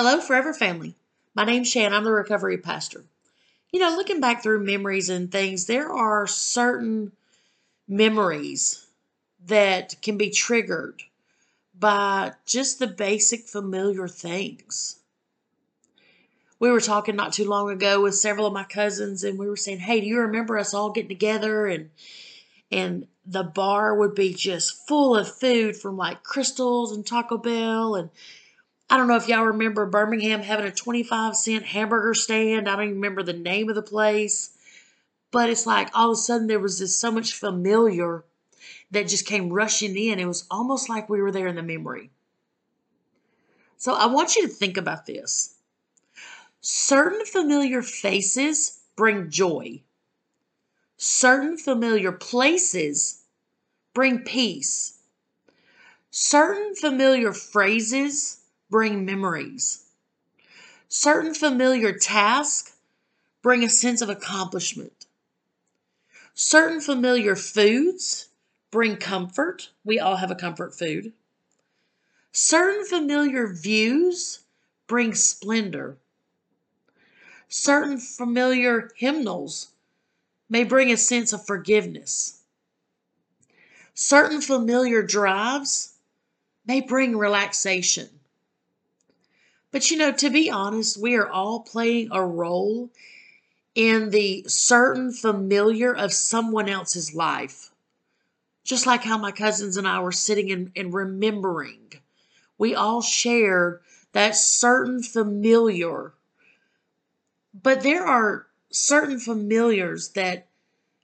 Hello, Forever Family. My name's Shan. I'm the recovery pastor. You know, looking back through memories and things, there are certain memories that can be triggered by just the basic familiar things. We were talking not too long ago with several of my cousins, and we were saying, "Hey, do you remember us all getting together and and the bar would be just full of food from like Krystal's and Taco Bell and I don't know if y'all remember Birmingham having a 25 cent hamburger stand. I don't even remember the name of the place. But it's like all of a sudden there was this so much familiar that just came rushing in. It was almost like we were there in the memory. So I want you to think about this. Certain familiar faces bring joy. Certain familiar places bring peace. Certain familiar phrases bring memories. Certain familiar tasks bring a sense of accomplishment. Certain familiar foods bring comfort. We all have a comfort food. Certain familiar views bring splendor. Certain familiar hymnals may bring a sense of forgiveness. Certain familiar drives may bring relaxation. But you know, to be honest, we are all playing a role in the certain familiar of someone else's life. Just like how my cousins and I were sitting and, and remembering. We all share that certain familiar. But there are certain familiars that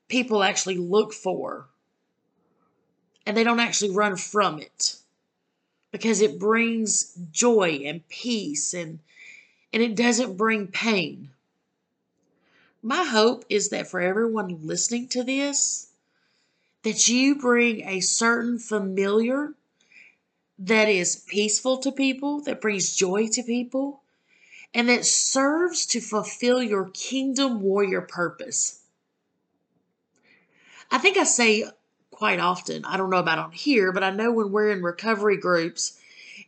people actually look for and they don't actually run from it because it brings joy and peace and and it doesn't bring pain. My hope is that for everyone listening to this that you bring a certain familiar that is peaceful to people, that brings joy to people, and that serves to fulfill your kingdom warrior purpose. I think I say quite often. I don't know about on here, but I know when we're in recovery groups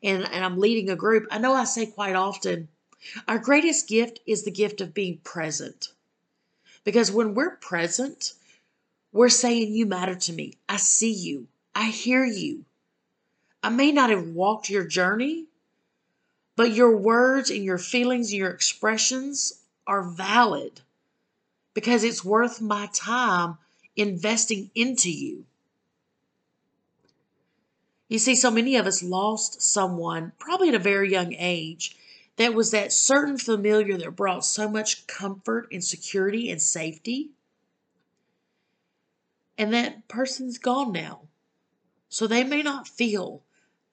and, and I'm leading a group, I know I say quite often, our greatest gift is the gift of being present. Because when we're present, we're saying, You matter to me. I see you. I hear you. I may not have walked your journey, but your words and your feelings and your expressions are valid because it's worth my time investing into you. You see, so many of us lost someone, probably at a very young age, that was that certain familiar that brought so much comfort and security and safety. And that person's gone now. So they may not feel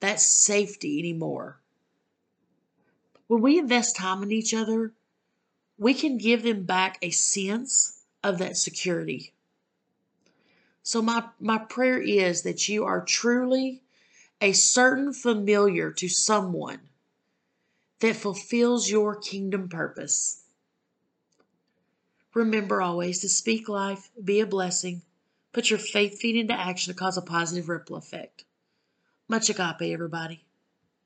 that safety anymore. When we invest time in each other, we can give them back a sense of that security. So my, my prayer is that you are truly a certain familiar to someone that fulfills your kingdom purpose. Remember always to speak life, be a blessing, put your faith feet into action to cause a positive ripple effect. Much agape, everybody.